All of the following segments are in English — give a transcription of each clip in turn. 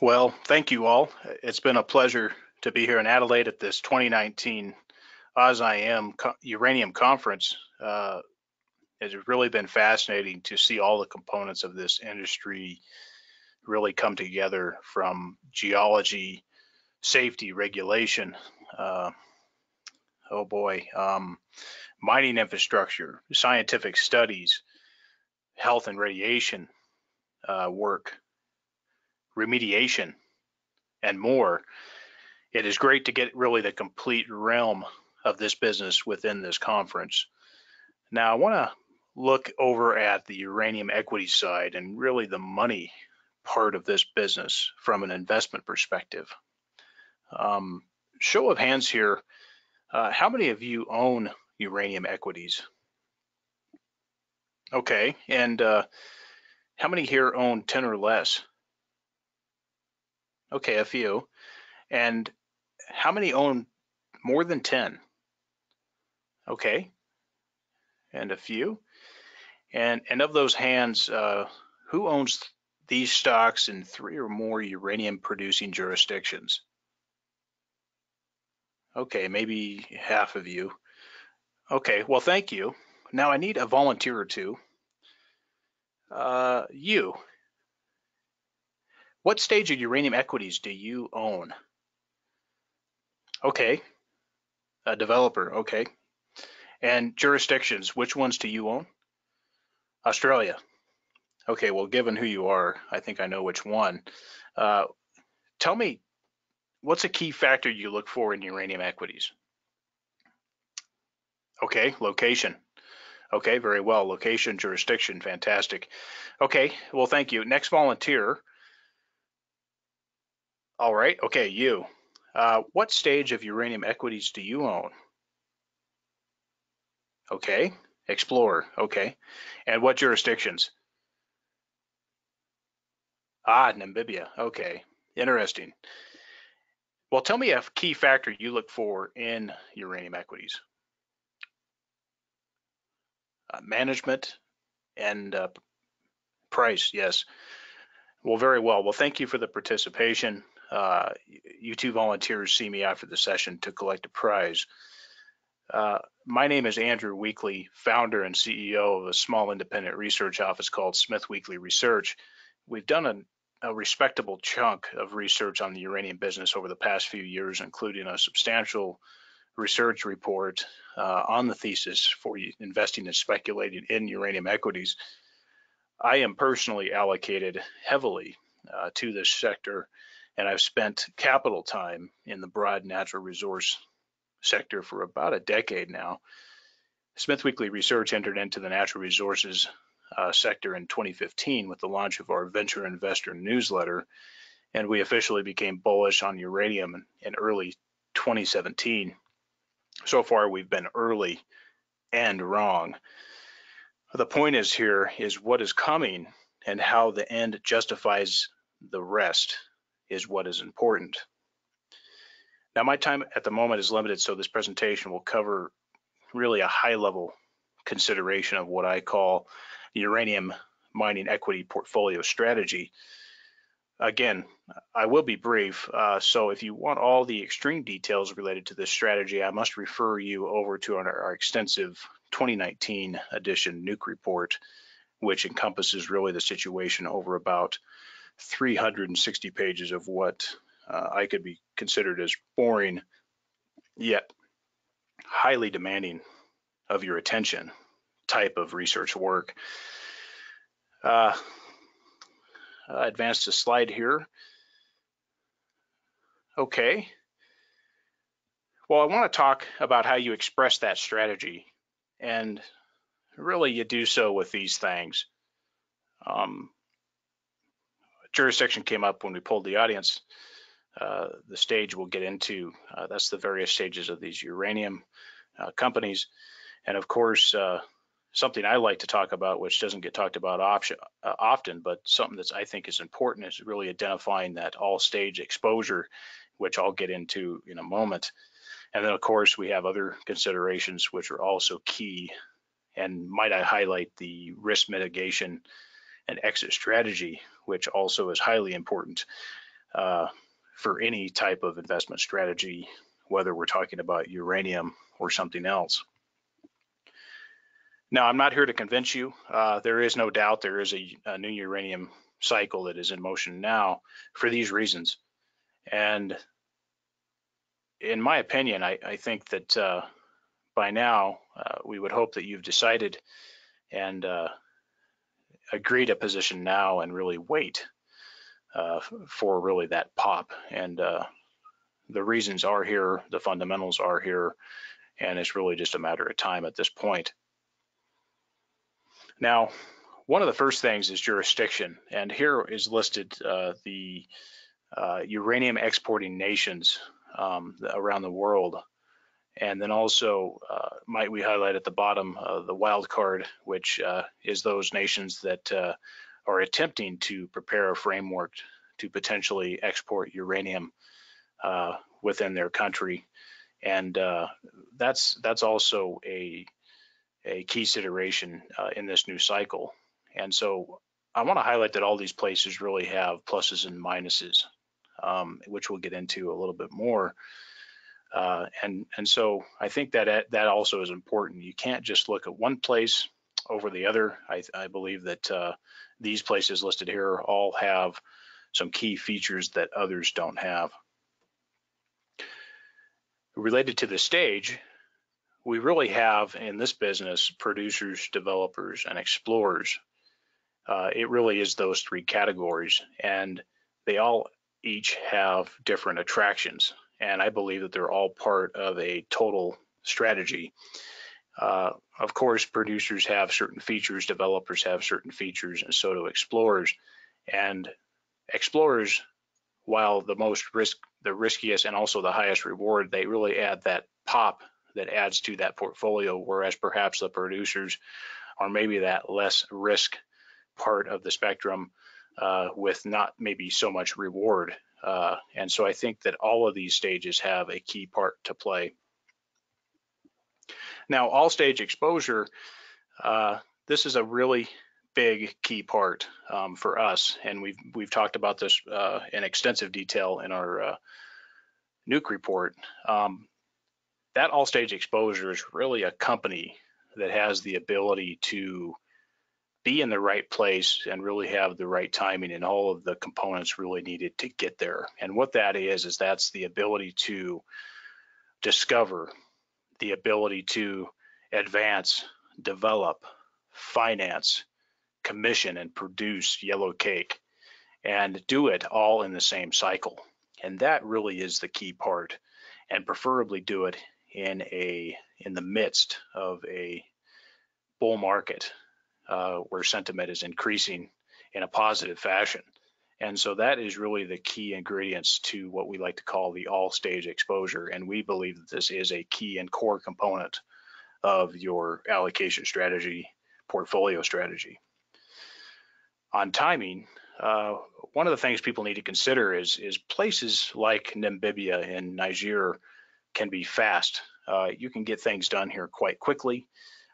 Well, thank you all. It's been a pleasure to be here in Adelaide at this 2019 AusIMM Uranium Conference. Uh, it's really been fascinating to see all the components of this industry really come together from geology, safety, regulation. Uh, oh boy, um, mining infrastructure, scientific studies, health and radiation uh, work, remediation, and more. It is great to get really the complete realm of this business within this conference. Now, I want to look over at the uranium equity side and really the money part of this business from an investment perspective. Um, show of hands here, uh, how many of you own uranium equities? Okay, and uh, how many here own 10 or less? Okay, a few. And how many own more than 10? Okay, and a few. And, and of those hands, uh, who owns these stocks in three or more uranium producing jurisdictions? Okay, maybe half of you. Okay, well, thank you. Now I need a volunteer or two. Uh, you, what stage of uranium equities do you own? Okay, a developer, okay. And jurisdictions, which ones do you own? Australia. Okay, well, given who you are, I think I know which one. Uh, tell me, what's a key factor you look for in uranium equities? Okay, location. Okay, very well. Location, jurisdiction, fantastic. Okay, well, thank you. Next volunteer. All right, okay, you. Uh, what stage of uranium equities do you own? Okay, Explorer, okay. And what jurisdictions? Ah, Namibia, okay, interesting. Well, tell me a key factor you look for in uranium equities uh, management and uh, price. Yes. Well, very well. Well, thank you for the participation. Uh, you two volunteers see me after the session to collect a prize. Uh, my name is Andrew Weekly, founder and CEO of a small independent research office called Smith Weekly Research. We've done a, a respectable chunk of research on the uranium business over the past few years, including a substantial research report uh, on the thesis for investing and speculating in uranium equities. I am personally allocated heavily uh, to this sector, and I've spent capital time in the broad natural resource sector for about a decade now. Smith Weekly Research entered into the natural resources uh, sector in 2015 with the launch of our venture investor newsletter, and we officially became bullish on uranium in, in early 2017 so far we've been early and wrong. The point is here is what is coming and how the end justifies the rest is what is important. Now my time at the moment is limited, so this presentation will cover really a high level consideration of what I call uranium mining equity portfolio strategy Again, I will be brief. Uh, so if you want all the extreme details related to this strategy, I must refer you over to our, our extensive 2019 edition nuke report, which encompasses really the situation over about 360 pages of what uh, I could be considered as boring, yet highly demanding of your attention type of research work. Uh, advance the slide here. Okay. Well, I want to talk about how you express that strategy. And really, you do so with these things. Um, jurisdiction came up when we pulled the audience. Uh, the stage we'll get into, uh, that's the various stages of these uranium uh, companies. And of course, uh, something I like to talk about, which doesn't get talked about option, uh, often, but something that I think is important is really identifying that all stage exposure, which I'll get into in a moment. And then of course we have other considerations which are also key. And might I highlight the risk mitigation and exit strategy, which also is highly important. uh, for any type of investment strategy, whether we're talking about uranium or something else. Now, I'm not here to convince you. Uh, there is no doubt there is a, a, new uranium cycle that is in motion now for these reasons. And in my opinion, I, I think that uh, by now uh, we would hope that you've decided and uh, agreed a position now and really wait uh, for really that pop. And uh, the reasons are here, the fundamentals are here, and it's really just a matter of time at this point. Now, one of the first things is jurisdiction, and here is listed uh, the uh, uranium exporting nations um, around the world. And then also, uh, might we highlight at the bottom uh, the wild card, which uh, is those nations that uh, are attempting to prepare a framework to potentially export uranium uh, within their country, and uh, that's that's also a a key consideration in this new cycle. And so, I want to highlight that all these places really have pluses and minuses, um, which we'll get into a little bit more. Uh, and and so I think that that also is important. You can't just look at one place over the other. I, I believe that uh, these places listed here all have some key features that others don't have. Related to the stage, we really have in this business producers, developers, and explorers. Uh, it really is those three categories, and they all each have different attractions and I believe that they're all part of a total strategy. Uh, of course, producers have certain features, developers have certain features, and so do explorers. And explorers, while the most risk, the riskiest, and also the highest reward, they really add that pop that adds to that portfolio. Whereas perhaps the producers are maybe that less risk part of the spectrum uh, with not maybe so much reward. Uh, and so I think that all of these stages have a key part to play. Now, all stage exposure, uh, this is a really big key part um, for us, and we've we've talked about this uh, in extensive detail in our uh, nuke report. Um, that all stage exposure is really a company that has the ability to be in the right place and really have the right timing and all of the components really needed to get there. And what that is, is that's the ability to discover, the ability to advance, develop, finance, commission, and produce yellow cake and do it all in the same cycle. And that really is the key part and preferably do it in a in the midst of a bull market uh, where sentiment is increasing in a positive fashion. And so that is really the key ingredients to what we like to call the all stage exposure. And we believe that this is a key and core component of your allocation strategy, portfolio strategy. On timing, uh, one of the things people need to consider is, is places like Namibia and Niger can be fast. Uh, you can get things done here quite quickly.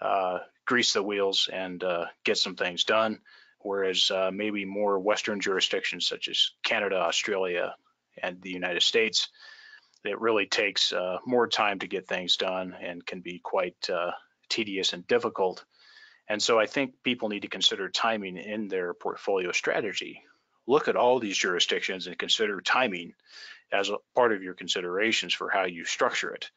Uh, grease the wheels and uh, get some things done. Whereas uh, maybe more Western jurisdictions such as Canada, Australia, and the United States, it really takes uh, more time to get things done and can be quite uh, tedious and difficult. And so I think people need to consider timing in their portfolio strategy. Look at all these jurisdictions and consider timing as a part of your considerations for how you structure it.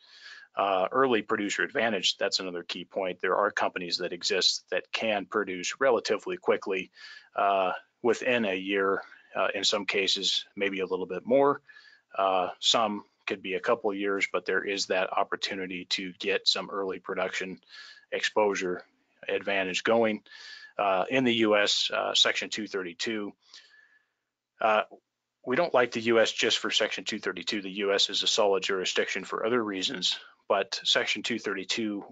Uh, early producer advantage, that's another key point. There are companies that exist that can produce relatively quickly uh, within a year, uh, in some cases, maybe a little bit more. Uh, some could be a couple of years, but there is that opportunity to get some early production exposure advantage going. Uh, in the US, uh, Section 232, we don't like the US just for Section 232. The US is a solid jurisdiction for other reasons, but Section 232,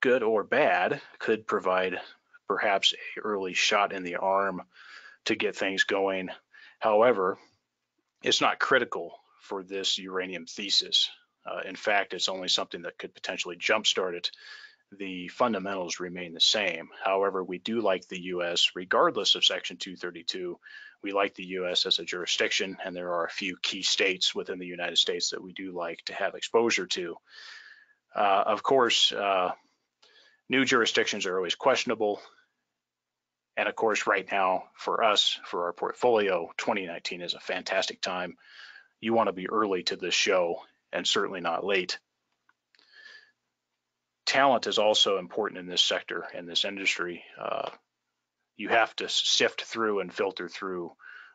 good or bad, could provide perhaps a early shot in the arm to get things going. However, it's not critical for this uranium thesis. Uh, in fact, it's only something that could potentially jumpstart it. the fundamentals remain the same. However, we do like the US regardless of Section 232. We like the US as a jurisdiction, and there are a few key states within the United States that we do like to have exposure to. Uh, of course, uh, new jurisdictions are always questionable. And of course, right now for us, for our portfolio, 2019 is a fantastic time. You want to be early to this show and certainly not late talent is also important in this sector in this industry. Uh, you have to sift through and filter through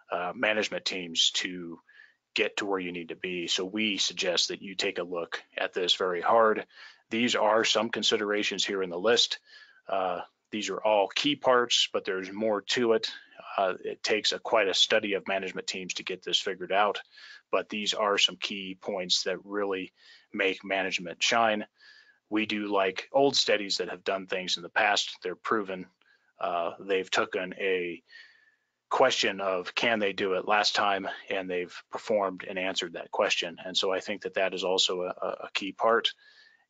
uh, management teams to get to where you need to be. So we suggest that you take a look at this very hard. These are some considerations here in the list. Uh, these are all key parts, but there's more to it. Uh, it takes a, quite a study of management teams to get this figured out, but these are some key points that really make management shine we do like old studies that have done things in the past. They're proven. Uh, they've taken a question of can they do it last time, and they've performed and answered that question. And so I think that that is also a, a key part.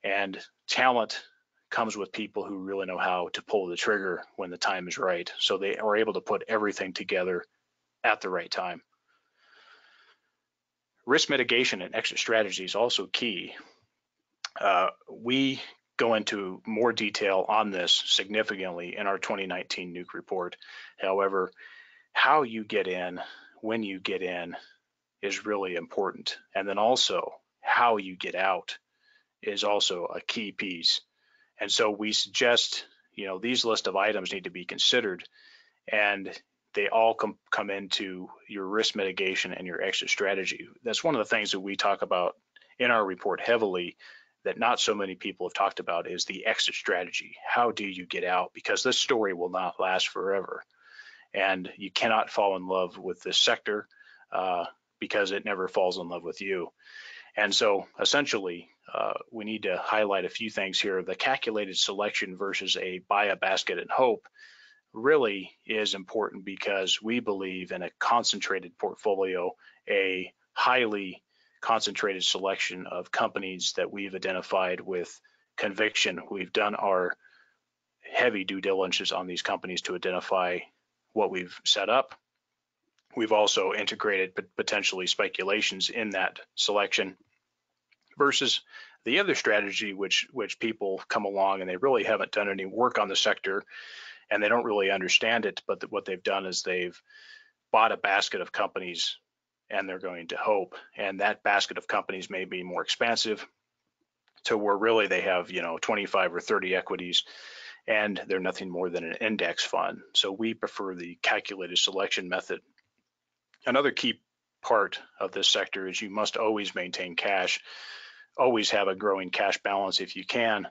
And talent comes with people who really know how to pull the trigger when the time is right. So they are able to put everything together at the right time. Risk mitigation and exit strategy is also key. Uh, we go into more detail on this significantly in our 2019 nuke report. However, how you get in, when you get in, is really important. And then also how you get out is also a key piece. And so we suggest, you know, these list of items need to be considered and they all come, come into your risk mitigation and your exit strategy. That's one of the things that we talk about in our report heavily that not so many people have talked about is the exit strategy. How do you get out? Because this story will not last forever. And you cannot fall in love with this sector uh, because it never falls in love with you. And so essentially, uh, we need to highlight a few things here. The calculated selection versus a buy a basket and hope really is important because we believe in a concentrated portfolio, a highly concentrated selection of companies that we've identified with conviction. We've done our heavy due diligence on these companies to identify what we've set up. We've also integrated potentially speculations in that selection versus the other strategy, which which people come along and they really haven't done any work on the sector and they don't really understand it. But what they've done is they've bought a basket of companies and they're going to hope. And that basket of companies may be more expansive to where really they have, you know, 25 or 30 equities and they're nothing more than an index fund. So we prefer the calculated selection method. Another key part of this sector is you must always maintain cash, always have a growing cash balance if you can,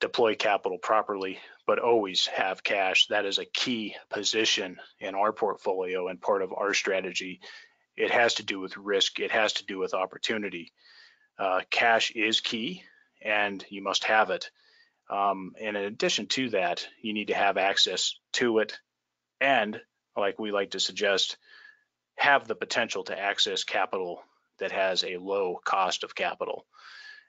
deploy capital properly, but always have cash. That is a key position in our portfolio and part of our strategy it has to do with risk. It has to do with opportunity. Uh, cash is key, and you must have it. Um, and in addition to that, you need to have access to it, and like we like to suggest, have the potential to access capital that has a low cost of capital,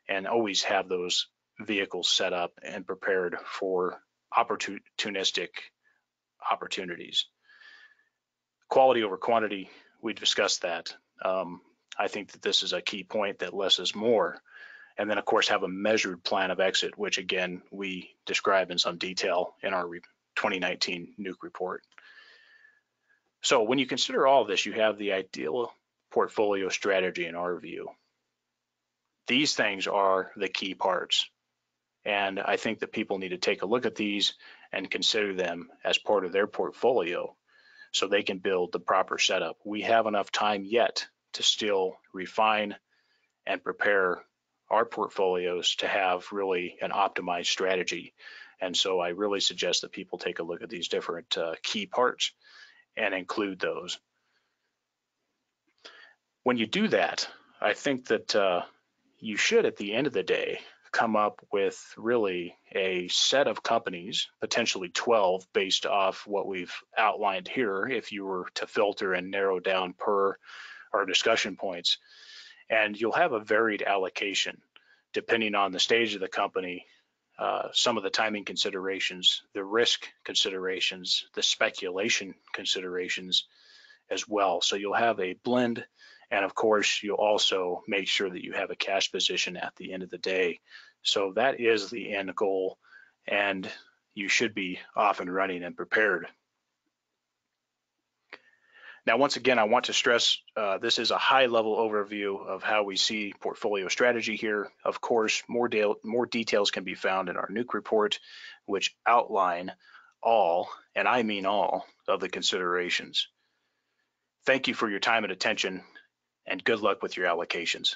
and always have those vehicles set up and prepared for opportunistic opportunities. Quality over quantity we discussed that. Um, I think that this is a key point that less is more. And then, of course, have a measured plan of exit, which again, we describe in some detail in our 2019 nuke report. So when you consider all this, you have the ideal portfolio strategy in our view. These things are the key parts. And I think that people need to take a look at these and consider them as part of their portfolio so they can build the proper setup. We have enough time yet to still refine and prepare our portfolios to have really an optimized strategy. And so I really suggest that people take a look at these different uh, key parts and include those. When you do that, I think that uh, you should, at the end of the day, come up with really a set of companies, potentially 12 based off what we've outlined here, if you were to filter and narrow down per our discussion points. And you'll have a varied allocation depending on the stage of the company, uh, some of the timing considerations, the risk considerations, the speculation considerations as well. So you'll have a blend. And of course, you'll also make sure that you have a cash position at the end of the day. So that is the end goal. And you should be off and running and prepared. Now, once again, I want to stress uh, this is a high level overview of how we see portfolio strategy here. Of course, more, de more details can be found in our Nuke report, which outline all, and I mean all, of the considerations. Thank you for your time and attention, and good luck with your allocations.